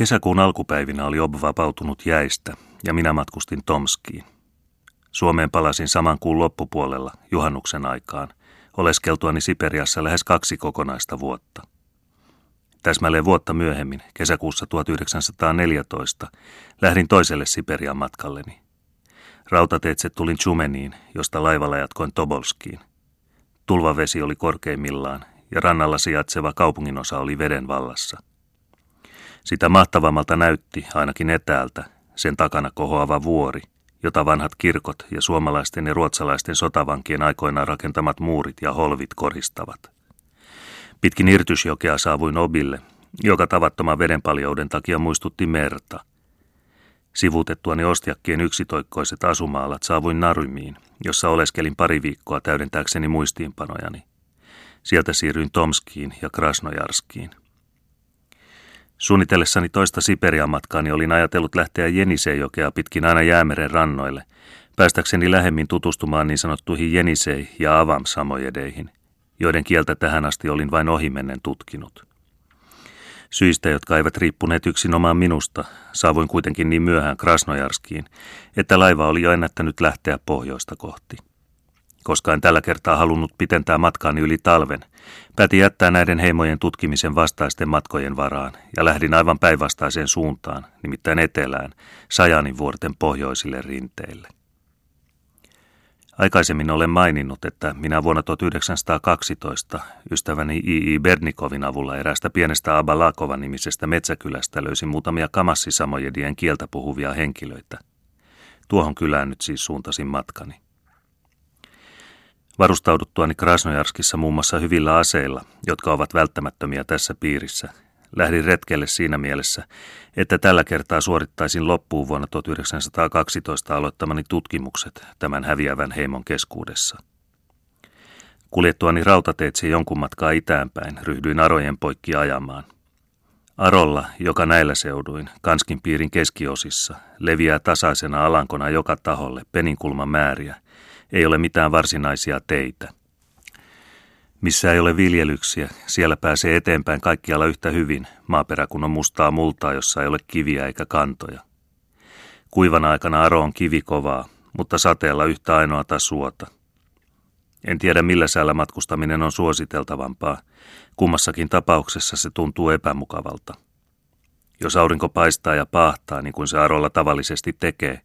Kesäkuun alkupäivinä oli Ob vapautunut jäistä ja minä matkustin Tomskiin. Suomeen palasin saman kuun loppupuolella, juhannuksen aikaan, oleskeltuani Siperiassa lähes kaksi kokonaista vuotta. Täsmälleen vuotta myöhemmin, kesäkuussa 1914, lähdin toiselle Siperian matkalleni. Rautateitse tulin Chumeniin, josta laivalla jatkoin Tobolskiin. Tulvavesi oli korkeimmillaan ja rannalla sijaitseva kaupunginosa oli veden vallassa. Sitä mahtavammalta näytti, ainakin etäältä, sen takana kohoava vuori, jota vanhat kirkot ja suomalaisten ja ruotsalaisten sotavankien aikoinaan rakentamat muurit ja holvit koristavat. Pitkin Irtysjokea saavuin Obille, joka tavattoman vedenpaljouden takia muistutti merta. Sivutettuani ostiakkien yksitoikkoiset asumaalat saavuin Narymiin, jossa oleskelin pari viikkoa täydentääkseni muistiinpanojani. Sieltä siirryin Tomskiin ja Krasnojarskiin. Suunnitellessani toista Siperian matkaani olin ajatellut lähteä Jenisejokea pitkin aina jäämeren rannoille, päästäkseni lähemmin tutustumaan niin sanottuihin Jenisei- ja Avam-samojedeihin, joiden kieltä tähän asti olin vain ohimennen tutkinut. Syistä, jotka eivät riippuneet yksinomaan minusta, saavuin kuitenkin niin myöhään Krasnojarskiin, että laiva oli jo ennättänyt lähteä pohjoista kohti. Koska en tällä kertaa halunnut pitentää matkaani yli talven, päätin jättää näiden heimojen tutkimisen vastaisten matkojen varaan ja lähdin aivan päinvastaiseen suuntaan, nimittäin etelään, Sajanin vuorten pohjoisille rinteille. Aikaisemmin olen maininnut, että minä vuonna 1912 ystäväni I.I. Bernikovin avulla erästä pienestä Abalakovan nimisestä metsäkylästä löysin muutamia kamassisamojedien kieltä puhuvia henkilöitä. Tuohon kylään nyt siis suuntasin matkani. Varustauduttuani Krasnojarskissa muun muassa hyvillä aseilla, jotka ovat välttämättömiä tässä piirissä, lähdin retkelle siinä mielessä, että tällä kertaa suorittaisin loppuun vuonna 1912 aloittamani tutkimukset tämän häviävän heimon keskuudessa. Kuljettuani rautateitse jonkun matkaa itäänpäin, ryhdyin Arojen poikki ajamaan. Arolla, joka näillä seuduin, Kanskin piirin keskiosissa, leviää tasaisena alankona joka taholle peninkulman määriä – ei ole mitään varsinaisia teitä. Missä ei ole viljelyksiä, siellä pääsee eteenpäin kaikkialla yhtä hyvin, maaperä kun on mustaa multaa, jossa ei ole kiviä eikä kantoja. Kuivana aikana aro on kivikovaa, mutta sateella yhtä ainoata suota. En tiedä millä säällä matkustaminen on suositeltavampaa. Kummassakin tapauksessa se tuntuu epämukavalta. Jos aurinko paistaa ja paahtaa, niin kuin se arolla tavallisesti tekee,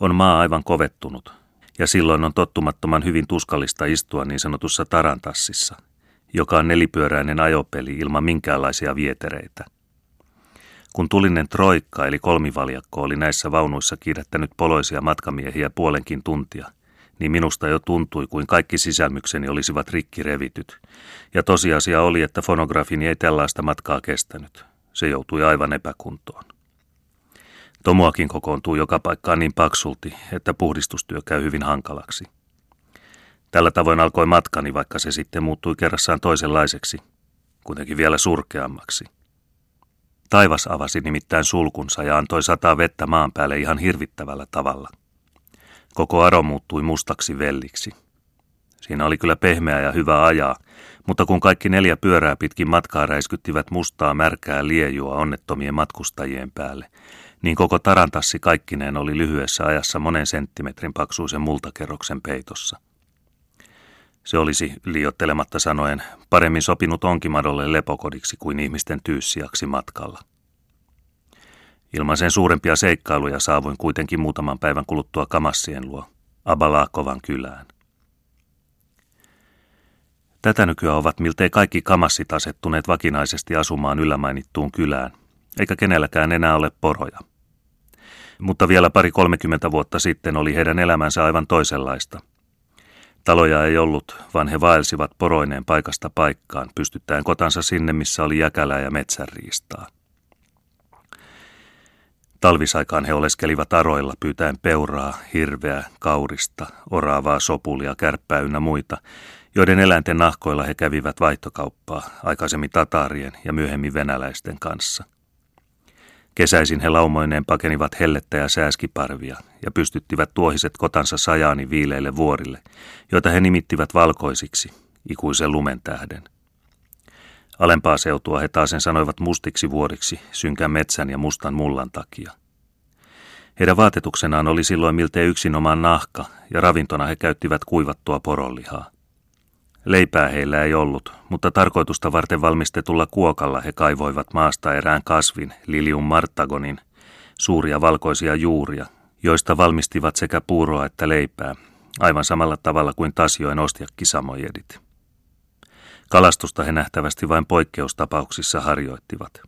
on maa aivan kovettunut, ja silloin on tottumattoman hyvin tuskallista istua niin sanotussa tarantassissa, joka on nelipyöräinen ajopeli ilman minkäänlaisia vietereitä. Kun tulinen troikka eli kolmivaljakko oli näissä vaunuissa kiirettänyt poloisia matkamiehiä puolenkin tuntia, niin minusta jo tuntui kuin kaikki sisälmykseni olisivat rikki revityt. Ja tosiasia oli, että fonografini ei tällaista matkaa kestänyt. Se joutui aivan epäkuntoon. Tomoakin kokoontuu joka paikkaan niin paksulti, että puhdistustyö käy hyvin hankalaksi. Tällä tavoin alkoi matkani, vaikka se sitten muuttui kerrassaan toisenlaiseksi, kuitenkin vielä surkeammaksi. Taivas avasi nimittäin sulkunsa ja antoi sataa vettä maan päälle ihan hirvittävällä tavalla. Koko aro muuttui mustaksi velliksi. Siinä oli kyllä pehmeä ja hyvä ajaa, mutta kun kaikki neljä pyörää pitkin matkaa räiskyttivät mustaa märkää liejua onnettomien matkustajien päälle, niin koko tarantassi kaikkineen oli lyhyessä ajassa monen senttimetrin paksuisen multakerroksen peitossa. Se olisi, liiottelematta sanoen, paremmin sopinut onkimadolle lepokodiksi kuin ihmisten tyyssiaksi matkalla. Ilman sen suurempia seikkailuja saavuin kuitenkin muutaman päivän kuluttua Kamassien luo, Abalaakovan kylään. Tätä nykyään ovat miltei kaikki kamassit asettuneet vakinaisesti asumaan yllämainittuun kylään, eikä kenelläkään enää ole poroja – mutta vielä pari kolmekymmentä vuotta sitten oli heidän elämänsä aivan toisenlaista. Taloja ei ollut, vaan he vaelsivat poroineen paikasta paikkaan, pystyttäen kotansa sinne, missä oli jäkälää ja metsänriistaa. Talvisaikaan he oleskelivat aroilla pyytäen peuraa, hirveä, kaurista, oraavaa, sopulia, kärppää ynnä muita, joiden eläinten nahkoilla he kävivät vaihtokauppaa, aikaisemmin tataarien ja myöhemmin venäläisten kanssa. Kesäisin he laumoineen pakenivat hellettä ja sääskiparvia ja pystyttivät tuohiset kotansa sajaani viileille vuorille, joita he nimittivät valkoisiksi, ikuisen lumen tähden. Alempaa seutua he taasen sanoivat mustiksi vuoriksi synkän metsän ja mustan mullan takia. Heidän vaatetuksenaan oli silloin miltei yksinomaan nahka, ja ravintona he käyttivät kuivattua poronlihaa. Leipää heillä ei ollut, mutta tarkoitusta varten valmistetulla kuokalla he kaivoivat maasta erään kasvin, Lilium martagonin, suuria valkoisia juuria, joista valmistivat sekä puuroa että leipää, aivan samalla tavalla kuin Tasjoen ostiakkisamojedit. Kalastusta he nähtävästi vain poikkeustapauksissa harjoittivat.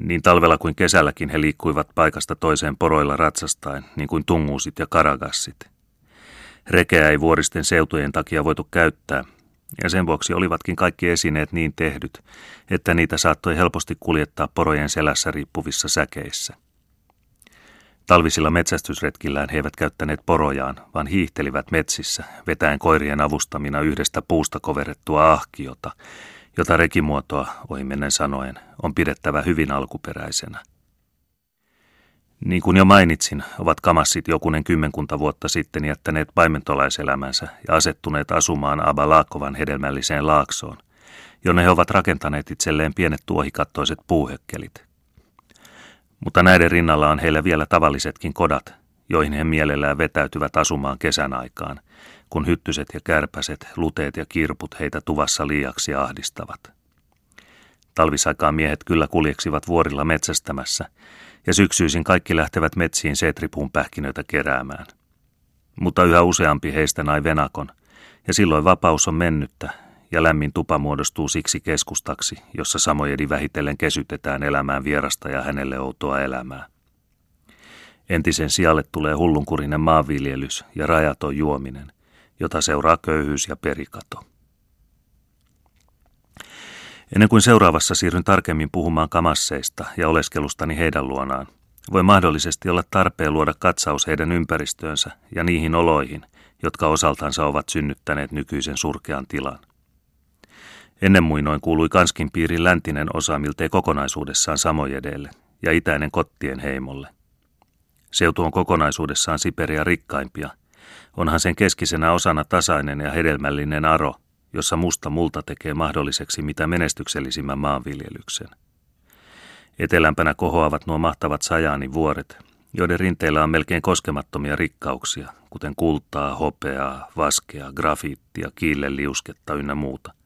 Niin talvella kuin kesälläkin he liikkuivat paikasta toiseen poroilla ratsastaen, niin kuin tunguusit ja karagassit. Rekeä ei vuoristen seutujen takia voitu käyttää, ja sen vuoksi olivatkin kaikki esineet niin tehdyt, että niitä saattoi helposti kuljettaa porojen selässä riippuvissa säkeissä. Talvisilla metsästysretkillään he eivät käyttäneet porojaan, vaan hiihtelivät metsissä, vetäen koirien avustamina yhdestä puusta koverettua ahkiota, jota rekimuotoa, ohimennen sanoen, on pidettävä hyvin alkuperäisenä. Niin kuin jo mainitsin, ovat kamassit jokunen kymmenkunta vuotta sitten jättäneet paimentolaiselämänsä ja asettuneet asumaan Abalaakovan hedelmälliseen laaksoon, jonne he ovat rakentaneet itselleen pienet tuohikattoiset puuhökkelit. Mutta näiden rinnalla on heillä vielä tavallisetkin kodat, joihin he mielellään vetäytyvät asumaan kesän aikaan, kun hyttyset ja kärpäset, luteet ja kirput heitä tuvassa liiaksi ahdistavat. Talvisaikaan miehet kyllä kuljeksivat vuorilla metsästämässä, ja syksyisin kaikki lähtevät metsiin setripuun pähkinöitä keräämään. Mutta yhä useampi heistä nai venakon, ja silloin vapaus on mennyttä, ja lämmin tupa muodostuu siksi keskustaksi, jossa samojedi vähitellen kesytetään elämään vierasta ja hänelle outoa elämää. Entisen sijalle tulee hullunkurinen maanviljelys ja rajaton juominen, jota seuraa köyhyys ja perikato. Ennen kuin seuraavassa siirryn tarkemmin puhumaan kamasseista ja oleskelustani heidän luonaan, voi mahdollisesti olla tarpeen luoda katsaus heidän ympäristöönsä ja niihin oloihin, jotka osaltansa ovat synnyttäneet nykyisen surkean tilan. Ennen muinoin kuului Kanskin piirin läntinen osa miltei kokonaisuudessaan Samojedelle ja itäinen Kottien heimolle. Seutu on kokonaisuudessaan Siperia rikkaimpia. Onhan sen keskisenä osana tasainen ja hedelmällinen aro, jossa musta multa tekee mahdolliseksi mitä menestyksellisimmän maanviljelyksen. Etelämpänä kohoavat nuo mahtavat Sajaanin vuoret, joiden rinteillä on melkein koskemattomia rikkauksia, kuten kultaa, hopeaa, vaskea, grafiittia, kiilleliusketta ynnä muuta –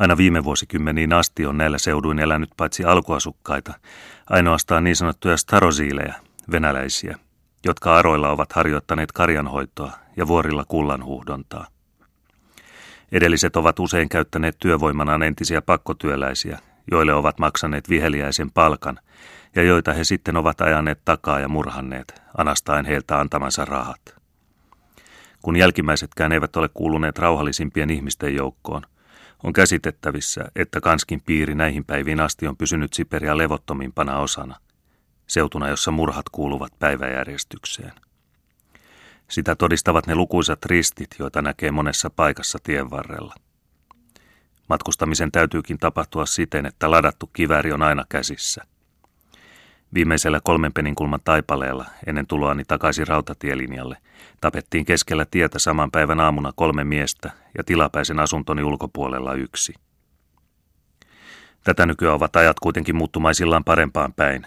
Aina viime vuosikymmeniin asti on näillä seuduin elänyt paitsi alkuasukkaita, ainoastaan niin sanottuja starosiilejä, venäläisiä, jotka aroilla ovat harjoittaneet karjanhoitoa ja vuorilla kullanhuuhdontaa. Edelliset ovat usein käyttäneet työvoimanaan entisiä pakkotyöläisiä, joille ovat maksaneet viheliäisen palkan ja joita he sitten ovat ajaneet takaa ja murhanneet, anastaen heiltä antamansa rahat. Kun jälkimmäisetkään eivät ole kuuluneet rauhallisimpien ihmisten joukkoon – on käsitettävissä, että Kanskin piiri näihin päiviin asti on pysynyt Siperia levottomimpana osana, seutuna, jossa murhat kuuluvat päiväjärjestykseen. Sitä todistavat ne lukuisat ristit, joita näkee monessa paikassa tien varrella. Matkustamisen täytyykin tapahtua siten, että ladattu kivääri on aina käsissä. Viimeisellä kolmen peninkulman taipaleella ennen tuloani takaisin rautatielinjalle tapettiin keskellä tietä saman päivän aamuna kolme miestä ja tilapäisen asuntoni ulkopuolella yksi. Tätä nykyään ovat ajat kuitenkin muuttumaisillaan parempaan päin.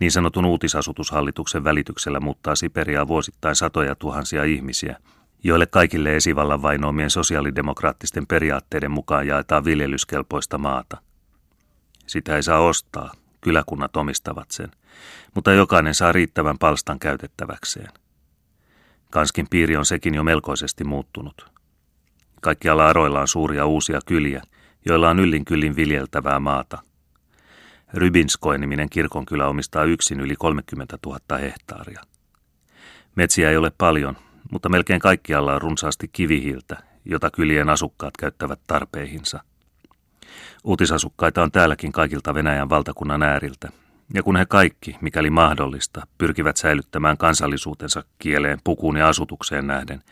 Niin sanotun uutisasutushallituksen välityksellä muuttaa Siperiaa vuosittain satoja tuhansia ihmisiä, joille kaikille esivallan vainoomien sosiaalidemokraattisten periaatteiden mukaan jaetaan viljelyskelpoista maata. Sitä ei saa ostaa, kyläkunnat omistavat sen, mutta jokainen saa riittävän palstan käytettäväkseen. Kanskin piiri on sekin jo melkoisesti muuttunut. Kaikkialla aroilla on suuria uusia kyliä, joilla on yllin kyllin viljeltävää maata. Rybinskoin-niminen kirkonkylä omistaa yksin yli 30 000 hehtaaria. Metsiä ei ole paljon, mutta melkein kaikkialla on runsaasti kivihiiltä, jota kylien asukkaat käyttävät tarpeihinsa – Uutisasukkaita on täälläkin kaikilta Venäjän valtakunnan ääriltä, ja kun he kaikki, mikäli mahdollista, pyrkivät säilyttämään kansallisuutensa kieleen, pukuun ja asutukseen nähden,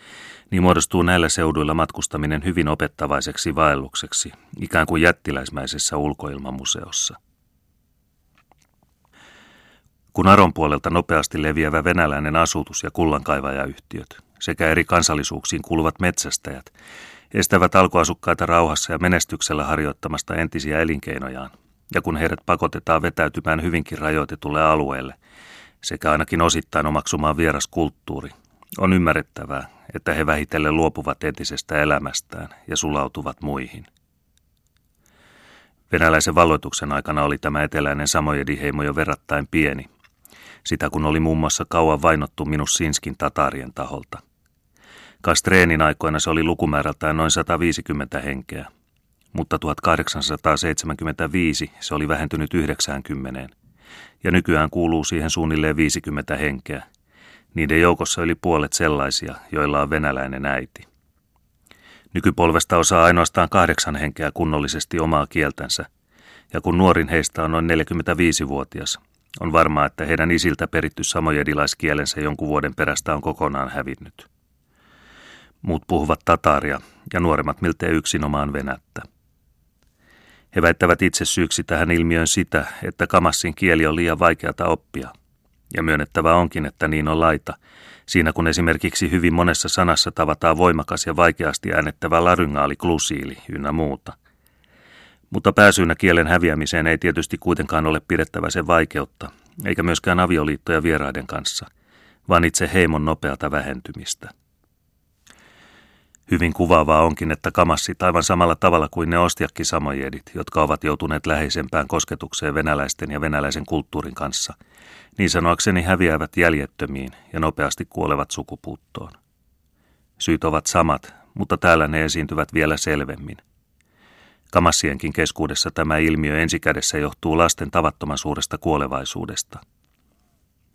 niin muodostuu näillä seuduilla matkustaminen hyvin opettavaiseksi vaellukseksi, ikään kuin jättiläismäisessä ulkoilmamuseossa. Kun Aron puolelta nopeasti leviävä venäläinen asutus ja kullankaivajayhtiöt sekä eri kansallisuuksiin kuuluvat metsästäjät estävät alkuasukkaita rauhassa ja menestyksellä harjoittamasta entisiä elinkeinojaan, ja kun heidät pakotetaan vetäytymään hyvinkin rajoitetulle alueelle, sekä ainakin osittain omaksumaan vieras kulttuuri, on ymmärrettävää, että he vähitellen luopuvat entisestä elämästään ja sulautuvat muihin. Venäläisen valloituksen aikana oli tämä eteläinen Samojedi-heimo jo verrattain pieni, sitä kun oli muun muassa kauan vainottu Sinskin tatarien taholta. Kastreenin aikoina se oli lukumäärältään noin 150 henkeä, mutta 1875 se oli vähentynyt 90, ja nykyään kuuluu siihen suunnilleen 50 henkeä. Niiden joukossa yli puolet sellaisia, joilla on venäläinen äiti. Nykypolvesta osaa ainoastaan kahdeksan henkeä kunnollisesti omaa kieltänsä, ja kun nuorin heistä on noin 45-vuotias, on varmaa, että heidän isiltä peritty samojedilaiskielensä jonkun vuoden perästä on kokonaan hävinnyt. Muut puhuvat tataria ja nuoremmat miltei yksinomaan venättä. He väittävät itse syyksi tähän ilmiöön sitä, että kamassin kieli on liian vaikeata oppia. Ja myönnettävä onkin, että niin on laita, siinä kun esimerkiksi hyvin monessa sanassa tavataan voimakas ja vaikeasti äänettävä laryngaali klusiili ynnä muuta – mutta pääsyynä kielen häviämiseen ei tietysti kuitenkaan ole pidettävä sen vaikeutta, eikä myöskään avioliittoja vieraiden kanssa, vaan itse heimon nopeata vähentymistä. Hyvin kuvaavaa onkin, että kamassit aivan samalla tavalla kuin ne ostiakki samojedit, jotka ovat joutuneet läheisempään kosketukseen venäläisten ja venäläisen kulttuurin kanssa, niin sanoakseni häviävät jäljettömiin ja nopeasti kuolevat sukupuuttoon. Syyt ovat samat, mutta täällä ne esiintyvät vielä selvemmin – Kamassienkin keskuudessa tämä ilmiö ensikädessä johtuu lasten tavattoman suuresta kuolevaisuudesta.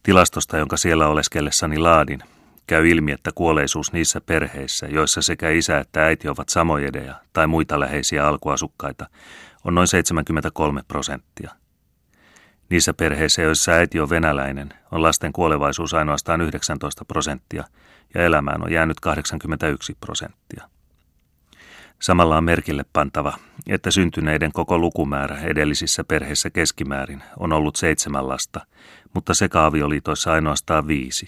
Tilastosta, jonka siellä oleskellessani laadin, käy ilmi, että kuolleisuus niissä perheissä, joissa sekä isä että äiti ovat samojedeja tai muita läheisiä alkuasukkaita, on noin 73 prosenttia. Niissä perheissä, joissa äiti on venäläinen, on lasten kuolevaisuus ainoastaan 19 prosenttia ja elämään on jäänyt 81 prosenttia. Samalla on merkille pantava, että syntyneiden koko lukumäärä edellisissä perheissä keskimäärin on ollut seitsemän lasta, mutta sekaavioliitoissa ainoastaan viisi.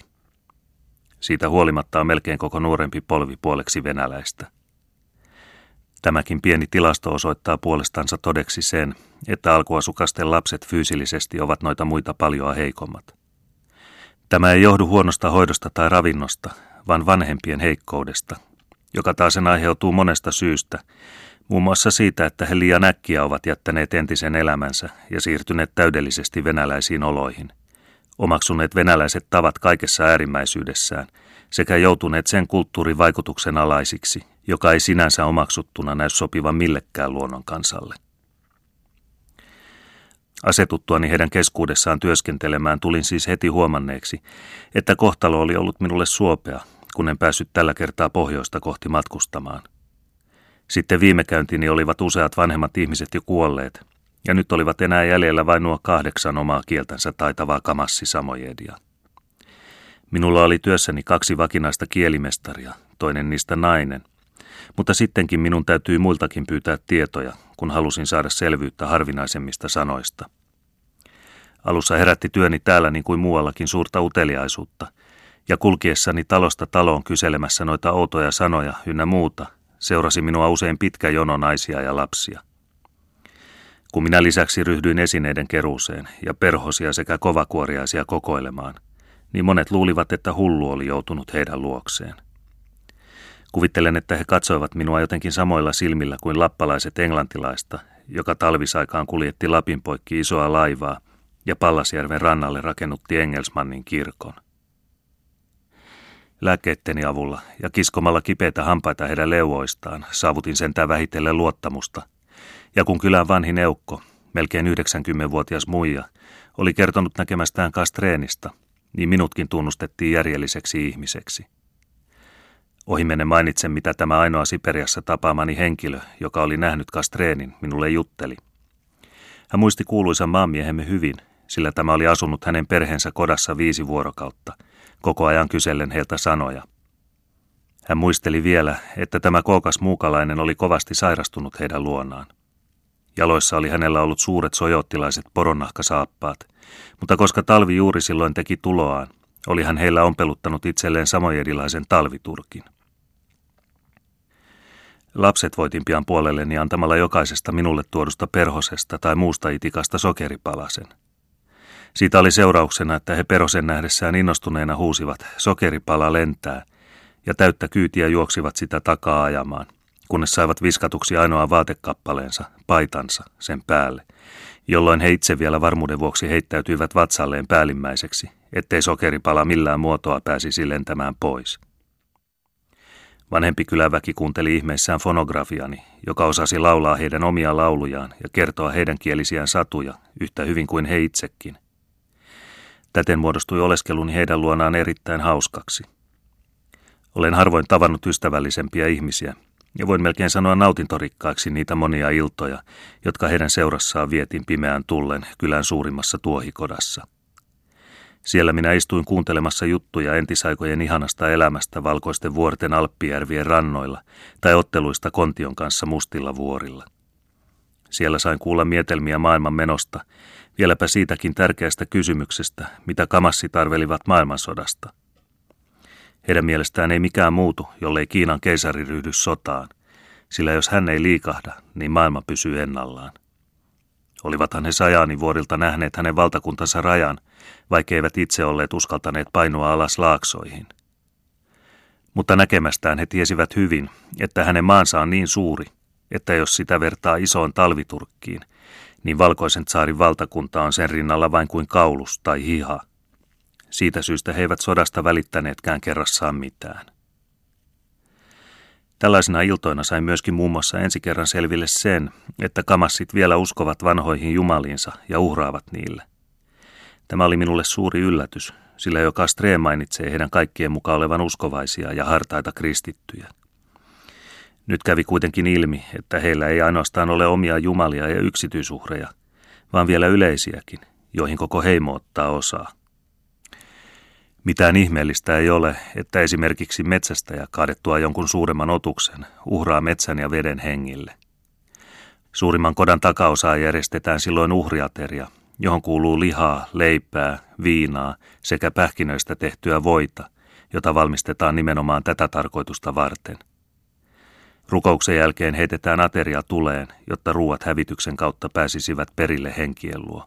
Siitä huolimatta on melkein koko nuorempi polvi puoleksi venäläistä. Tämäkin pieni tilasto osoittaa puolestansa todeksi sen, että alkuasukasten lapset fyysillisesti ovat noita muita paljon heikommat. Tämä ei johdu huonosta hoidosta tai ravinnosta, vaan vanhempien heikkoudesta, joka taas sen aiheutuu monesta syystä, muun muassa siitä, että he liian äkkiä ovat jättäneet entisen elämänsä ja siirtyneet täydellisesti venäläisiin oloihin, omaksuneet venäläiset tavat kaikessa äärimmäisyydessään sekä joutuneet sen kulttuurin vaikutuksen alaisiksi, joka ei sinänsä omaksuttuna näy sopivan millekään luonnon kansalle. Asetuttuani heidän keskuudessaan työskentelemään tulin siis heti huomanneeksi, että kohtalo oli ollut minulle suopea kun en päässyt tällä kertaa pohjoista kohti matkustamaan. Sitten viime käyntini olivat useat vanhemmat ihmiset jo kuolleet, ja nyt olivat enää jäljellä vain nuo kahdeksan omaa kieltänsä taitavaa kamassi samojedia. Minulla oli työssäni kaksi vakinaista kielimestaria, toinen niistä nainen, mutta sittenkin minun täytyi muiltakin pyytää tietoja, kun halusin saada selvyyttä harvinaisemmista sanoista. Alussa herätti työni täällä niin kuin muuallakin suurta uteliaisuutta – ja kulkiessani talosta taloon kyselemässä noita outoja sanoja ynnä muuta, seurasi minua usein pitkä jono naisia ja lapsia. Kun minä lisäksi ryhdyin esineiden keruuseen ja perhosia sekä kovakuoriaisia kokoilemaan, niin monet luulivat, että hullu oli joutunut heidän luokseen. Kuvittelen, että he katsoivat minua jotenkin samoilla silmillä kuin lappalaiset englantilaista, joka talvisaikaan kuljetti Lapin poikki isoa laivaa ja Pallasjärven rannalle rakennutti Engelsmannin kirkon. Lääkkeitteni avulla ja kiskomalla kipeitä hampaita heidän leuoistaan saavutin sentään vähitellen luottamusta. Ja kun kylän vanhin eukko, melkein 90-vuotias muija, oli kertonut näkemästään kastreenista, niin minutkin tunnustettiin järjelliseksi ihmiseksi. Ohimenne mainitsen, mitä tämä ainoa Siperiassa tapaamani henkilö, joka oli nähnyt kastreenin, minulle jutteli. Hän muisti kuuluisan maanmiehemme hyvin, sillä tämä oli asunut hänen perheensä kodassa viisi vuorokautta – koko ajan kysellen heiltä sanoja. Hän muisteli vielä, että tämä kookas muukalainen oli kovasti sairastunut heidän luonaan. Jaloissa oli hänellä ollut suuret sojottilaiset poronnahkasaappaat, mutta koska talvi juuri silloin teki tuloaan, oli hän heillä ompeluttanut itselleen samojedilaisen talviturkin. Lapset voitin pian puolelleni antamalla jokaisesta minulle tuodusta perhosesta tai muusta itikasta sokeripalasen. Siitä oli seurauksena, että he perosen nähdessään innostuneena huusivat, sokeripala lentää, ja täyttä kyytiä juoksivat sitä takaa ajamaan, kunnes saivat viskatuksi ainoa vaatekappaleensa, paitansa, sen päälle, jolloin he itse vielä varmuuden vuoksi heittäytyivät vatsalleen päällimmäiseksi, ettei sokeripala millään muotoa pääsisi lentämään pois. Vanhempi kyläväki kuunteli ihmeissään fonografiani, joka osasi laulaa heidän omia laulujaan ja kertoa heidän kielisiään satuja yhtä hyvin kuin he itsekin. Täten muodostui oleskeluni heidän luonaan erittäin hauskaksi. Olen harvoin tavannut ystävällisempiä ihmisiä, ja voin melkein sanoa nautintorikkaiksi niitä monia iltoja, jotka heidän seurassaan vietin pimeän tullen kylän suurimmassa tuohikodassa. Siellä minä istuin kuuntelemassa juttuja entisaikojen ihanasta elämästä valkoisten vuorten Alppijärvien rannoilla tai otteluista Kontion kanssa mustilla vuorilla. Siellä sain kuulla mietelmiä maailman menosta, vieläpä siitäkin tärkeästä kysymyksestä, mitä kamassit arvelivat maailmansodasta – heidän mielestään ei mikään muutu, jollei Kiinan keisari ryhdy sotaan, sillä jos hän ei liikahda, niin maailma pysyy ennallaan. Olivathan he Sajaanin vuorilta nähneet hänen valtakuntansa rajan, vaikka eivät itse olleet uskaltaneet painua alas laaksoihin. Mutta näkemästään he tiesivät hyvin, että hänen maansa on niin suuri, että jos sitä vertaa isoon talviturkkiin, niin valkoisen saarin valtakunta on sen rinnalla vain kuin kaulus tai hiha – siitä syystä he eivät sodasta välittäneetkään kerrassaan mitään. Tällaisena iltoina sain myöskin muun muassa ensi kerran selville sen, että kamassit vielä uskovat vanhoihin jumaliinsa ja uhraavat niille. Tämä oli minulle suuri yllätys, sillä joka Streen mainitsee heidän kaikkien mukaan olevan uskovaisia ja hartaita kristittyjä. Nyt kävi kuitenkin ilmi, että heillä ei ainoastaan ole omia jumalia ja yksityisuhreja, vaan vielä yleisiäkin, joihin koko heimo ottaa osaa. Mitään ihmeellistä ei ole, että esimerkiksi metsästäjä kaadettua jonkun suuremman otuksen uhraa metsän ja veden hengille. Suurimman kodan takaosaa järjestetään silloin uhriateria, johon kuuluu lihaa, leipää, viinaa sekä pähkinöistä tehtyä voita, jota valmistetaan nimenomaan tätä tarkoitusta varten. Rukouksen jälkeen heitetään ateria tuleen, jotta ruuat hävityksen kautta pääsisivät perille henkien luo.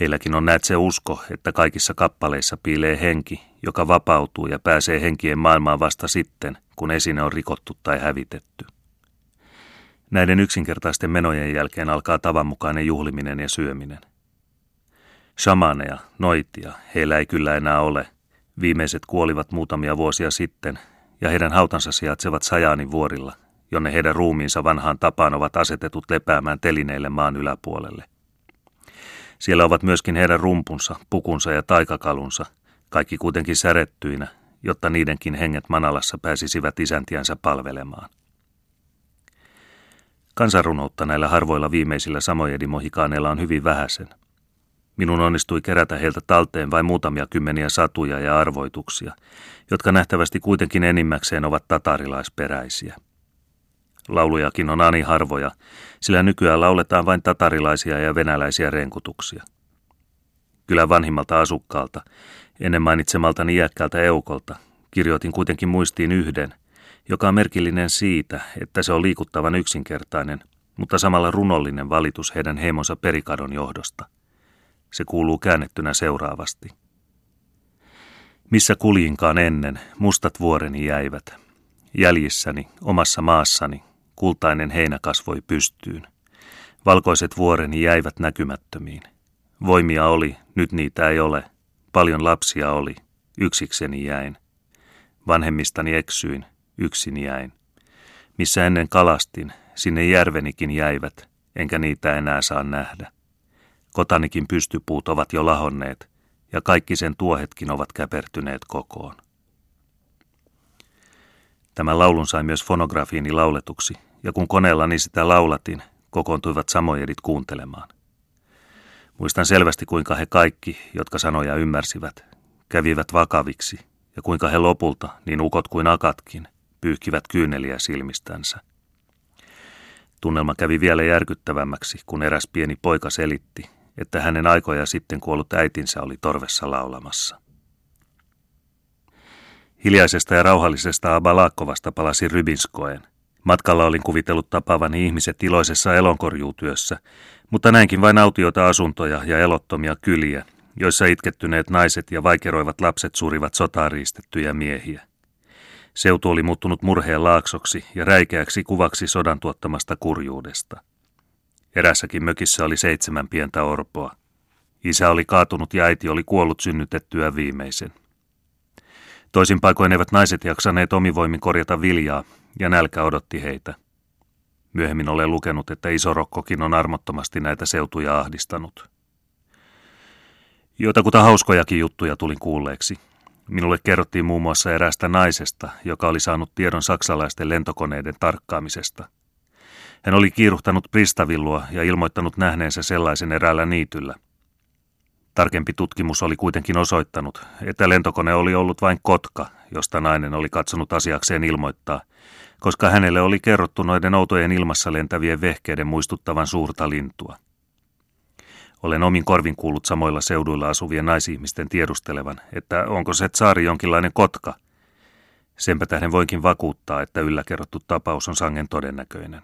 Heilläkin on näet se usko, että kaikissa kappaleissa piilee henki, joka vapautuu ja pääsee henkien maailmaan vasta sitten, kun esine on rikottu tai hävitetty. Näiden yksinkertaisten menojen jälkeen alkaa tavanmukainen juhliminen ja syöminen. Shamaneja, noitia, heillä ei kyllä enää ole. Viimeiset kuolivat muutamia vuosia sitten, ja heidän hautansa sijaitsevat Sajaanin vuorilla, jonne heidän ruumiinsa vanhaan tapaan ovat asetetut lepäämään telineille maan yläpuolelle – siellä ovat myöskin heidän rumpunsa, pukunsa ja taikakalunsa, kaikki kuitenkin särettyinä, jotta niidenkin henget Manalassa pääsisivät isäntiänsä palvelemaan. Kansanrunoutta näillä harvoilla viimeisillä samojedimohikaaneilla on hyvin vähäsen. Minun onnistui kerätä heiltä talteen vain muutamia kymmeniä satuja ja arvoituksia, jotka nähtävästi kuitenkin enimmäkseen ovat tatarilaisperäisiä. Laulujakin on ani harvoja, sillä nykyään lauletaan vain tatarilaisia ja venäläisiä renkutuksia. Kyllä vanhimmalta asukkaalta, ennen mainitsemalta iäkkäältä eukolta, kirjoitin kuitenkin muistiin yhden, joka on merkillinen siitä, että se on liikuttavan yksinkertainen, mutta samalla runollinen valitus heidän heimonsa perikadon johdosta. Se kuuluu käännettynä seuraavasti. Missä kuljinkaan ennen, mustat vuoreni jäivät. Jäljissäni, omassa maassani, Kultainen heinä kasvoi pystyyn. Valkoiset vuoreni jäivät näkymättömiin. Voimia oli, nyt niitä ei ole. Paljon lapsia oli, yksikseni jäin. Vanhemmistani eksyin, yksin jäin. Missä ennen kalastin, sinne järvenikin jäivät, enkä niitä enää saa nähdä. Kotanikin pystypuut ovat jo lahonneet, ja kaikki sen tuohetkin ovat käpertyneet kokoon. Tämän laulun sai myös fonografiini lauletuksi, ja kun koneellani sitä laulatin, kokoontuivat samojedit kuuntelemaan. Muistan selvästi, kuinka he kaikki, jotka sanoja ymmärsivät, kävivät vakaviksi, ja kuinka he lopulta, niin ukot kuin akatkin, pyyhkivät kyyneliä silmistänsä. Tunnelma kävi vielä järkyttävämmäksi, kun eräs pieni poika selitti, että hänen aikoja sitten kuollut äitinsä oli torvessa laulamassa. Hiljaisesta ja rauhallisesta Abalakkovasta palasi Rybinskoen – Matkalla olin kuvitellut tapaavani ihmiset iloisessa elonkorjuutyössä, mutta näinkin vain autioita asuntoja ja elottomia kyliä, joissa itkettyneet naiset ja vaikeroivat lapset surivat sotaan riistettyjä miehiä. Seutu oli muuttunut murheen laaksoksi ja räikeäksi kuvaksi sodan tuottamasta kurjuudesta. Erässäkin mökissä oli seitsemän pientä orpoa. Isä oli kaatunut ja äiti oli kuollut synnytettyä viimeisen. Toisin paikoin eivät naiset jaksaneet omivoimin korjata viljaa, ja nälkä odotti heitä. Myöhemmin olen lukenut, että isorokkokin on armottomasti näitä seutuja ahdistanut. Joitakuta hauskojakin juttuja tulin kuulleeksi. Minulle kerrottiin muun muassa eräästä naisesta, joka oli saanut tiedon saksalaisten lentokoneiden tarkkaamisesta. Hän oli kiiruhtanut Pristavillua ja ilmoittanut nähneensä sellaisen eräällä niityllä. Tarkempi tutkimus oli kuitenkin osoittanut, että lentokone oli ollut vain kotka, josta nainen oli katsonut asiakseen ilmoittaa, koska hänelle oli kerrottu noiden outojen ilmassa lentävien vehkeiden muistuttavan suurta lintua. Olen omin korvin kuullut samoilla seuduilla asuvien naisihmisten tiedustelevan, että onko se saari jonkinlainen kotka. Senpä tähden voinkin vakuuttaa, että ylläkerrottu tapaus on sangen todennäköinen.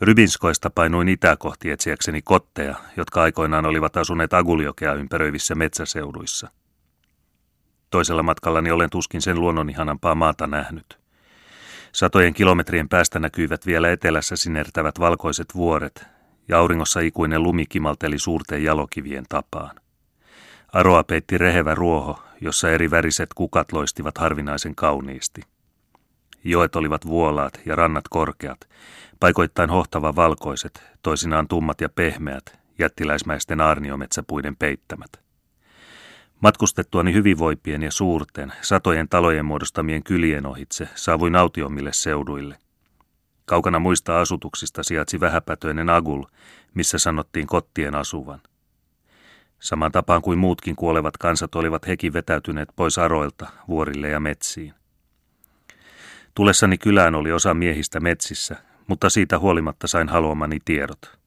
Rybinskoista painuin itää kohti etsiäkseni kotteja, jotka aikoinaan olivat asuneet Aguliokea ympäröivissä metsäseuduissa. Toisella matkallani olen tuskin sen luonnon ihanampaa maata nähnyt. Satojen kilometrien päästä näkyivät vielä etelässä sinertävät valkoiset vuoret, ja auringossa ikuinen lumi kimalteli suurten jalokivien tapaan. Aroa peitti rehevä ruoho, jossa eri väriset kukat loistivat harvinaisen kauniisti. Joet olivat vuolaat ja rannat korkeat, paikoittain hohtava valkoiset, toisinaan tummat ja pehmeät, jättiläismäisten aarniometsäpuiden peittämät. Matkustettuani hyvinvoipien ja suurten, satojen talojen muodostamien kylien ohitse saavuin autiommille seuduille – Kaukana muista asutuksista sijaitsi vähäpätöinen Agul, missä sanottiin kottien asuvan. Saman tapaan kuin muutkin kuolevat kansat olivat hekin vetäytyneet pois aroilta, vuorille ja metsiin. Tulessani kylään oli osa miehistä metsissä, mutta siitä huolimatta sain haluamani tiedot.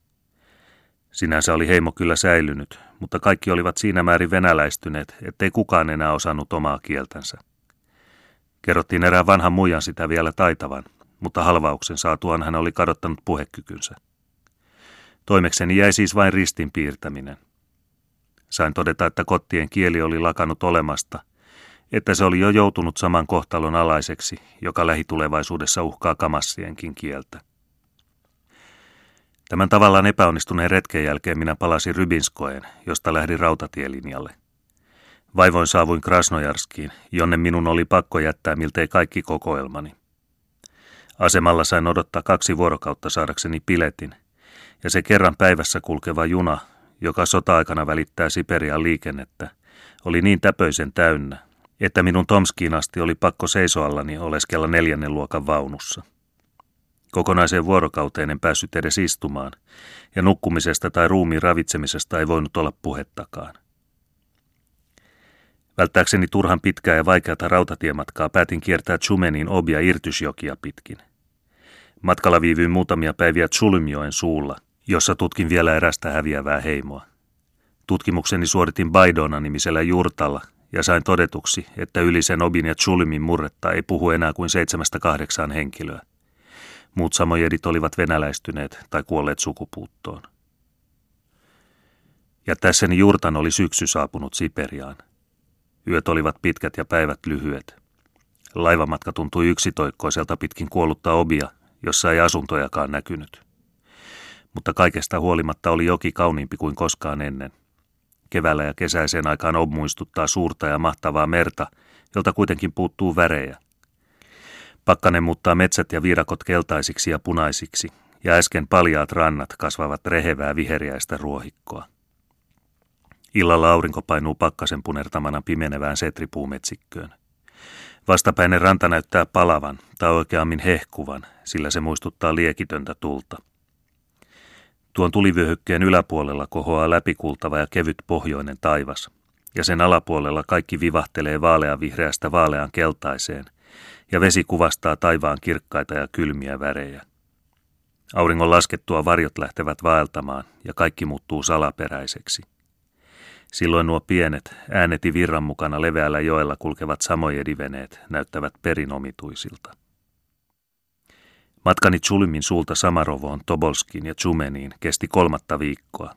Sinänsä oli heimo kyllä säilynyt, mutta kaikki olivat siinä määrin venäläistyneet, ettei kukaan enää osannut omaa kieltänsä. Kerrottiin erään vanhan muijan sitä vielä taitavan, mutta halvauksen saatuaan hän oli kadottanut puhekykynsä. Toimekseni jäi siis vain ristin piirtäminen. Sain todeta, että kottien kieli oli lakannut olemasta, että se oli jo joutunut saman kohtalon alaiseksi, joka lähitulevaisuudessa uhkaa kamassienkin kieltä. Tämän tavallaan epäonnistuneen retken jälkeen minä palasin Rybinskoen, josta lähdin rautatielinjalle. Vaivoin saavuin Krasnojarskiin, jonne minun oli pakko jättää miltei kaikki kokoelmani. Asemalla sain odottaa kaksi vuorokautta saadakseni piletin, ja se kerran päivässä kulkeva juna, joka sota-aikana välittää Siperian liikennettä, oli niin täpöisen täynnä, että minun Tomskiin asti oli pakko seisoallani oleskella neljännen luokan vaunussa. Kokonaiseen vuorokauteen en päässyt edes istumaan, ja nukkumisesta tai ruumiin ravitsemisesta ei voinut olla puhettakaan. Välttääkseni turhan pitkää ja vaikeata rautatiematkaa päätin kiertää Tsumenin Obia Irtysjokia pitkin. Matkalla viivyin muutamia päiviä Tsulymjoen suulla, jossa tutkin vielä erästä häviävää heimoa. Tutkimukseni suoritin Baidona-nimisellä jurtalla ja sain todetuksi, että yli sen Obin ja Tsulymin murretta ei puhu enää kuin seitsemästä kahdeksaan henkilöä. Muut samojedit olivat venäläistyneet tai kuolleet sukupuuttoon. Ja tässäni jurtan oli syksy saapunut Siperiaan – Yöt olivat pitkät ja päivät lyhyet. Laivamatka tuntui yksitoikkoiselta pitkin kuollutta obia, jossa ei asuntojakaan näkynyt. Mutta kaikesta huolimatta oli joki kauniimpi kuin koskaan ennen. Keväällä ja kesäiseen aikaan Ob muistuttaa suurta ja mahtavaa merta, jolta kuitenkin puuttuu värejä. Pakkanen muuttaa metsät ja viirakot keltaisiksi ja punaisiksi, ja äsken paljaat rannat kasvavat rehevää viheriäistä ruohikkoa. Illalla aurinko painuu pakkasen punertamana pimenevään setripuumetsikköön. Vastapäinen ranta näyttää palavan, tai oikeammin hehkuvan, sillä se muistuttaa liekitöntä tulta. Tuon tulivyöhykkeen yläpuolella kohoaa läpikultava ja kevyt pohjoinen taivas, ja sen alapuolella kaikki vivahtelee vaaleanvihreästä vaalean keltaiseen, ja vesi kuvastaa taivaan kirkkaita ja kylmiä värejä. Auringon laskettua varjot lähtevät vaeltamaan, ja kaikki muuttuu salaperäiseksi. Silloin nuo pienet, ääneti virran mukana leveällä joella kulkevat samojediveneet näyttävät perinomituisilta. Matkani Chulimin suulta Samarovoon, Tobolskiin ja Chumeniin kesti kolmatta viikkoa.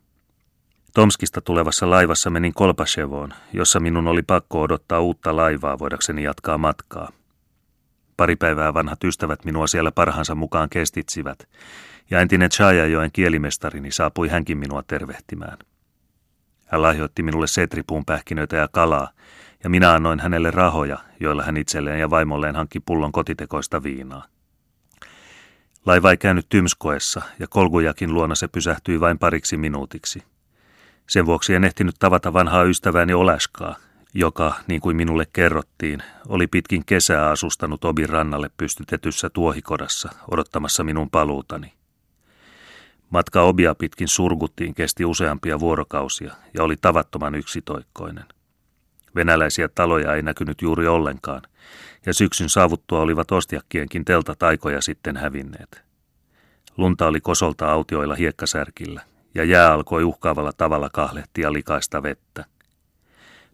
Tomskista tulevassa laivassa menin Kolpashevoon, jossa minun oli pakko odottaa uutta laivaa voidakseni jatkaa matkaa. Pari päivää vanhat ystävät minua siellä parhaansa mukaan kestitsivät, ja entinen Chajajoen kielimestarini saapui hänkin minua tervehtimään. Hän lahjoitti minulle setripuun pähkinöitä ja kalaa, ja minä annoin hänelle rahoja, joilla hän itselleen ja vaimolleen hankki pullon kotitekoista viinaa. Laiva ei käynyt Tymskoessa, ja Kolgujakin luona se pysähtyi vain pariksi minuutiksi. Sen vuoksi en ehtinyt tavata vanhaa ystävääni Olaskaa, joka, niin kuin minulle kerrottiin, oli pitkin kesää asustanut Obin rannalle pystytetyssä tuohikodassa odottamassa minun paluutani. Matka Obia pitkin surguttiin kesti useampia vuorokausia ja oli tavattoman yksitoikkoinen. Venäläisiä taloja ei näkynyt juuri ollenkaan, ja syksyn saavuttua olivat ostiakkienkin teltataikoja sitten hävinneet. Lunta oli kosolta autioilla hiekkasärkillä, ja jää alkoi uhkaavalla tavalla kahlehtia likaista vettä.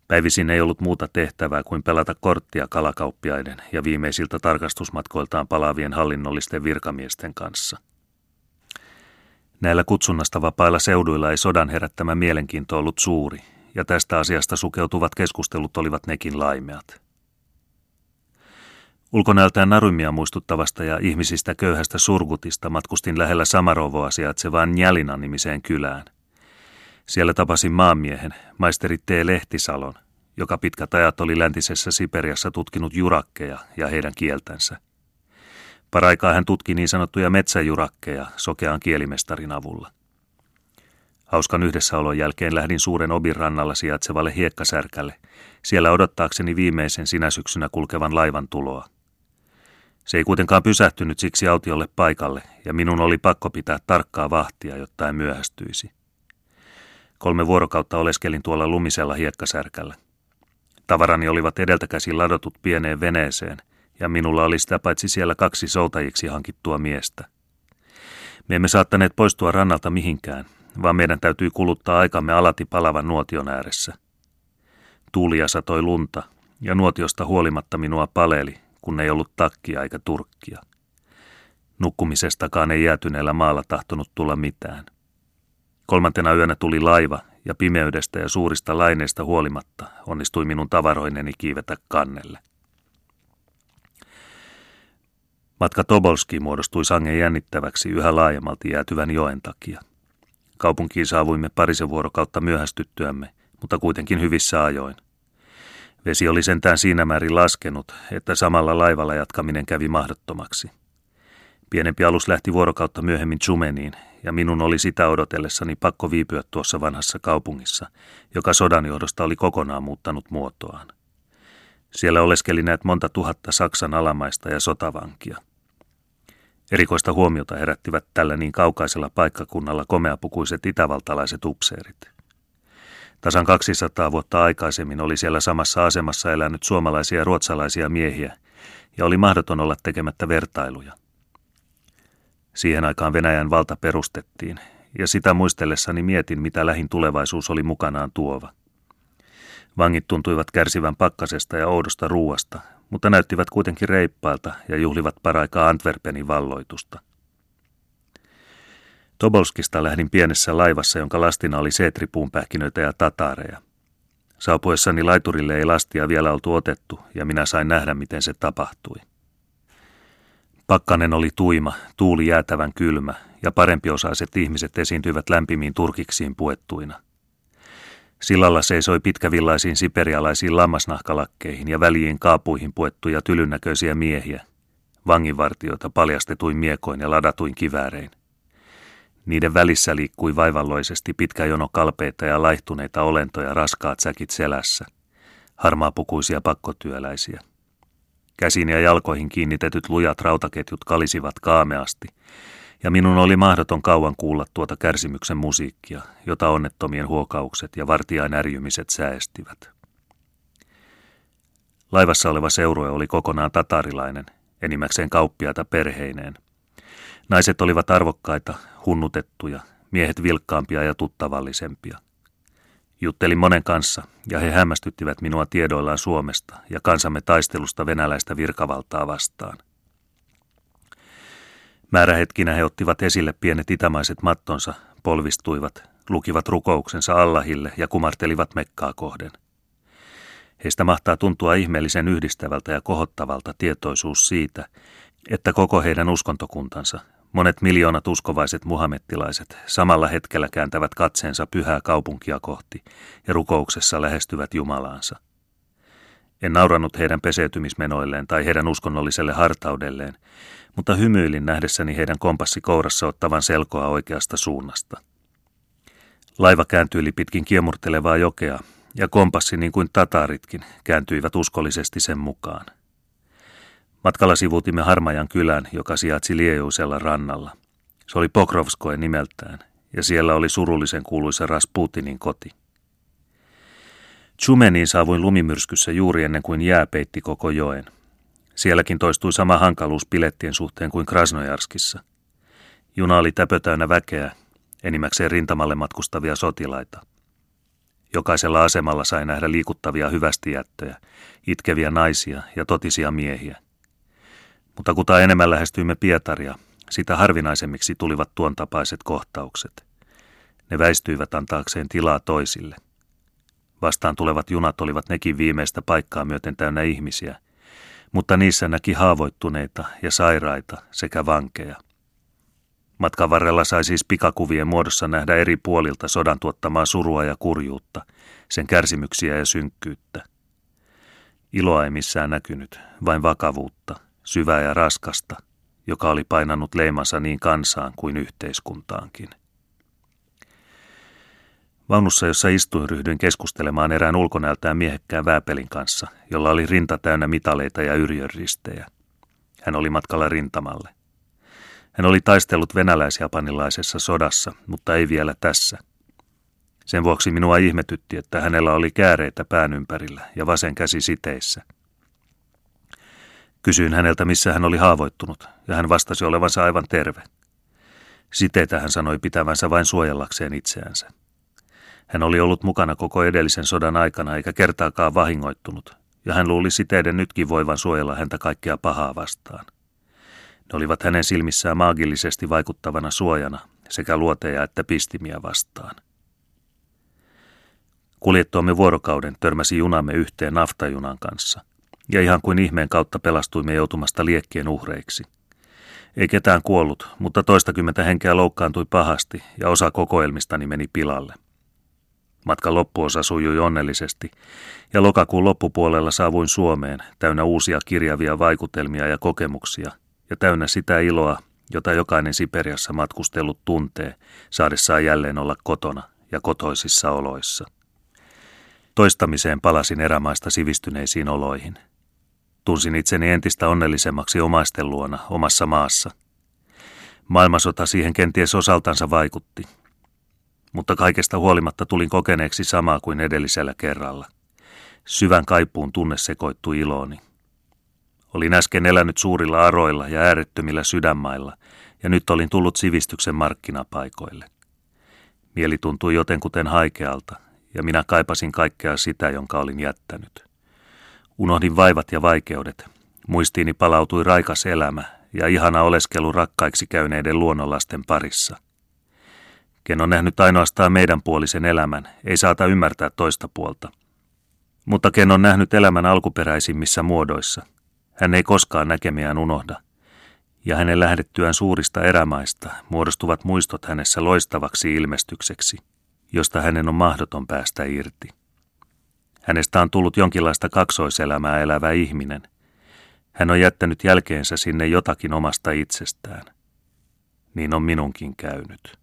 Päivisin ei ollut muuta tehtävää kuin pelata korttia kalakauppiaiden ja viimeisiltä tarkastusmatkoiltaan palaavien hallinnollisten virkamiesten kanssa. Näillä kutsunnasta vapailla seuduilla ei sodan herättämä mielenkiinto ollut suuri, ja tästä asiasta sukeutuvat keskustelut olivat nekin laimeat. Ulkonäöltään narumia muistuttavasta ja ihmisistä köyhästä surgutista matkustin lähellä Samarovoa sijaitsevaan Njälinan nimiseen kylään. Siellä tapasin maanmiehen, maisteri T. Lehtisalon, joka pitkät ajat oli läntisessä Siperiassa tutkinut jurakkeja ja heidän kieltänsä. Paraikaa hän tutki niin sanottuja metsäjurakkeja sokean kielimestarin avulla. Hauskan yhdessäolon jälkeen lähdin suuren obin rannalla sijaitsevalle hiekkasärkälle, siellä odottaakseni viimeisen sinä syksynä kulkevan laivan tuloa. Se ei kuitenkaan pysähtynyt siksi autiolle paikalle, ja minun oli pakko pitää tarkkaa vahtia, jotta en myöhästyisi. Kolme vuorokautta oleskelin tuolla lumisella hiekkasärkällä. Tavarani olivat edeltäkäsin ladotut pieneen veneeseen, ja minulla oli sitä paitsi siellä kaksi soutajiksi hankittua miestä. Me emme saattaneet poistua rannalta mihinkään, vaan meidän täytyy kuluttaa aikamme alati palavan nuotion ääressä. Tuulia satoi lunta, ja nuotiosta huolimatta minua paleli, kun ei ollut takkia eikä turkkia. Nukkumisestakaan ei jäätyneellä maalla tahtonut tulla mitään. Kolmantena yönä tuli laiva, ja pimeydestä ja suurista laineista huolimatta onnistui minun tavaroineni kiivetä kannelle. Matka Tobolskiin muodostui sangen jännittäväksi yhä laajemmalti jäätyvän joen takia. Kaupunkiin saavuimme parisen vuorokautta myöhästyttyämme, mutta kuitenkin hyvissä ajoin – Vesi oli sentään siinä määrin laskenut, että samalla laivalla jatkaminen kävi mahdottomaksi. Pienempi alus lähti vuorokautta myöhemmin Chumeniin, ja minun oli sitä odotellessani pakko viipyä tuossa vanhassa kaupungissa, joka sodan johdosta oli kokonaan muuttanut muotoaan. Siellä oleskeli näet monta tuhatta Saksan alamaista ja sotavankia. Erikoista huomiota herättivät tällä niin kaukaisella paikkakunnalla komeapukuiset itävaltalaiset upseerit. Tasan 200 vuotta aikaisemmin oli siellä samassa asemassa elänyt suomalaisia ja ruotsalaisia miehiä, ja oli mahdoton olla tekemättä vertailuja. Siihen aikaan Venäjän valta perustettiin, ja sitä muistellessani mietin, mitä lähin tulevaisuus oli mukanaan tuova. Vangit tuntuivat kärsivän pakkasesta ja oudosta ruuasta, mutta näyttivät kuitenkin reippailta ja juhlivat paraikaa Antwerpenin valloitusta – Tobolskista lähdin pienessä laivassa, jonka lastina oli seetripuunpähkinöitä ja tatareja. Saapuessani laiturille ei lastia vielä oltu otettu, ja minä sain nähdä, miten se tapahtui. Pakkanen oli tuima, tuuli jäätävän kylmä, ja parempiosaiset ihmiset esiintyivät lämpimiin turkiksiin puettuina. Sillalla seisoi pitkävillaisiin siperialaisiin lammasnahkalakkeihin ja väliin kaapuihin puettuja tylynnäköisiä miehiä, vanginvartioita paljastetuin miekoin ja ladatuin kiväärein. Niiden välissä liikkui vaivalloisesti pitkä jono kalpeita ja laihtuneita olentoja raskaat säkit selässä, harmaapukuisia pakkotyöläisiä. Käsiin ja jalkoihin kiinnitetyt lujat rautaketjut kalisivat kaameasti, ja minun oli mahdoton kauan kuulla tuota kärsimyksen musiikkia, jota onnettomien huokaukset ja vartijain ärjymiset säästivät. Laivassa oleva seurue oli kokonaan tatarilainen, enimmäkseen kauppiaita perheineen – Naiset olivat arvokkaita, hunnutettuja, miehet vilkkaampia ja tuttavallisempia. Juttelin monen kanssa, ja he hämmästyttivät minua tiedoillaan Suomesta ja kansamme taistelusta venäläistä virkavaltaa vastaan. Määrähetkinä he ottivat esille pienet itämaiset mattonsa, polvistuivat, lukivat rukouksensa Allahille ja kumartelivat Mekkaa kohden. Heistä mahtaa tuntua ihmeellisen yhdistävältä ja kohottavalta tietoisuus siitä, että koko heidän uskontokuntansa, monet miljoonat uskovaiset muhamettilaiset, samalla hetkellä kääntävät katseensa pyhää kaupunkia kohti ja rukouksessa lähestyvät Jumalaansa. En nauranut heidän peseytymismenoilleen tai heidän uskonnolliselle hartaudelleen, mutta hymyilin nähdessäni heidän kompassi kourassa ottavan selkoa oikeasta suunnasta. Laiva kääntyi pitkin kiemurtelevaa jokea, ja kompassi niin kuin tataritkin kääntyivät uskollisesti sen mukaan. Matkalla sivuutimme Harmajan kylän, joka sijaitsi Liejuisella rannalla. Se oli Pokrovskoe nimeltään, ja siellä oli surullisen kuuluisa Rasputinin koti. Chumeniin saavuin lumimyrskyssä juuri ennen kuin jää peitti koko joen. Sielläkin toistui sama hankaluus pilettien suhteen kuin Krasnojarskissa. Juna oli täpötäynnä väkeä, enimmäkseen rintamalle matkustavia sotilaita. Jokaisella asemalla sai nähdä liikuttavia hyvästijättöjä, itkeviä naisia ja totisia miehiä. Mutta kuta enemmän lähestyimme Pietaria, sitä harvinaisemmiksi tulivat tuon tapaiset kohtaukset. Ne väistyivät antaakseen tilaa toisille. Vastaan tulevat junat olivat nekin viimeistä paikkaa myöten täynnä ihmisiä, mutta niissä näki haavoittuneita ja sairaita sekä vankeja. Matkan varrella sai siis pikakuvien muodossa nähdä eri puolilta sodan tuottamaa surua ja kurjuutta, sen kärsimyksiä ja synkkyyttä. Iloa ei missään näkynyt, vain vakavuutta, syvää ja raskasta, joka oli painanut leimansa niin kansaan kuin yhteiskuntaankin. Vaunussa, jossa istuin, ryhdyin keskustelemaan erään ulkonäöltään miehekkään vääpelin kanssa, jolla oli rinta täynnä mitaleita ja yrjönristejä. Hän oli matkalla rintamalle. Hän oli taistellut venäläis-japanilaisessa sodassa, mutta ei vielä tässä. Sen vuoksi minua ihmetytti, että hänellä oli kääreitä pään ympärillä ja vasen käsi siteissä. Kysyin häneltä, missä hän oli haavoittunut, ja hän vastasi olevansa aivan terve. Siteitä hän sanoi pitävänsä vain suojellakseen itseänsä. Hän oli ollut mukana koko edellisen sodan aikana eikä kertaakaan vahingoittunut, ja hän luuli siteiden nytkin voivan suojella häntä kaikkea pahaa vastaan. Ne olivat hänen silmissään maagillisesti vaikuttavana suojana sekä luoteja että pistimiä vastaan. Kuljettuamme vuorokauden törmäsi junamme yhteen naftajunan kanssa, ja ihan kuin ihmeen kautta pelastuimme joutumasta liekkien uhreiksi. Ei ketään kuollut, mutta toistakymmentä henkeä loukkaantui pahasti ja osa kokoelmistani meni pilalle. Matkan loppuosa sujui onnellisesti, ja lokakuun loppupuolella saavuin Suomeen täynnä uusia kirjavia vaikutelmia ja kokemuksia, ja täynnä sitä iloa, jota jokainen Siperiassa matkustellut tuntee, saadessaan jälleen olla kotona ja kotoisissa oloissa. Toistamiseen palasin erämaista sivistyneisiin oloihin. Tunsin itseni entistä onnellisemmaksi omaisten luona omassa maassa. Maailmansota siihen kenties osaltansa vaikutti, mutta kaikesta huolimatta tulin kokeneeksi samaa kuin edellisellä kerralla. Syvän kaipuun tunne sekoittui ilooni. Olin äsken elänyt suurilla aroilla ja äärettömillä sydänmailla, ja nyt olin tullut sivistyksen markkinapaikoille. Mieli tuntui jotenkuten haikealta, ja minä kaipasin kaikkea sitä, jonka olin jättänyt. Unohdin vaivat ja vaikeudet. Muistiini palautui raikas elämä ja ihana oleskelu rakkaiksi käyneiden luonnonlasten parissa – Ken on nähnyt ainoastaan meidän puolisen elämän, ei saata ymmärtää toista puolta. Mutta ken on nähnyt elämän alkuperäisimmissä muodoissa, hän ei koskaan näkemiään unohda. Ja hänen lähdettyään suurista erämaista muodostuvat muistot hänessä loistavaksi ilmestykseksi, josta hänen on mahdoton päästä irti. Hänestä on tullut jonkinlaista kaksoiselämää elävä ihminen. Hän on jättänyt jälkeensä sinne jotakin omasta itsestään. Niin on minunkin käynyt.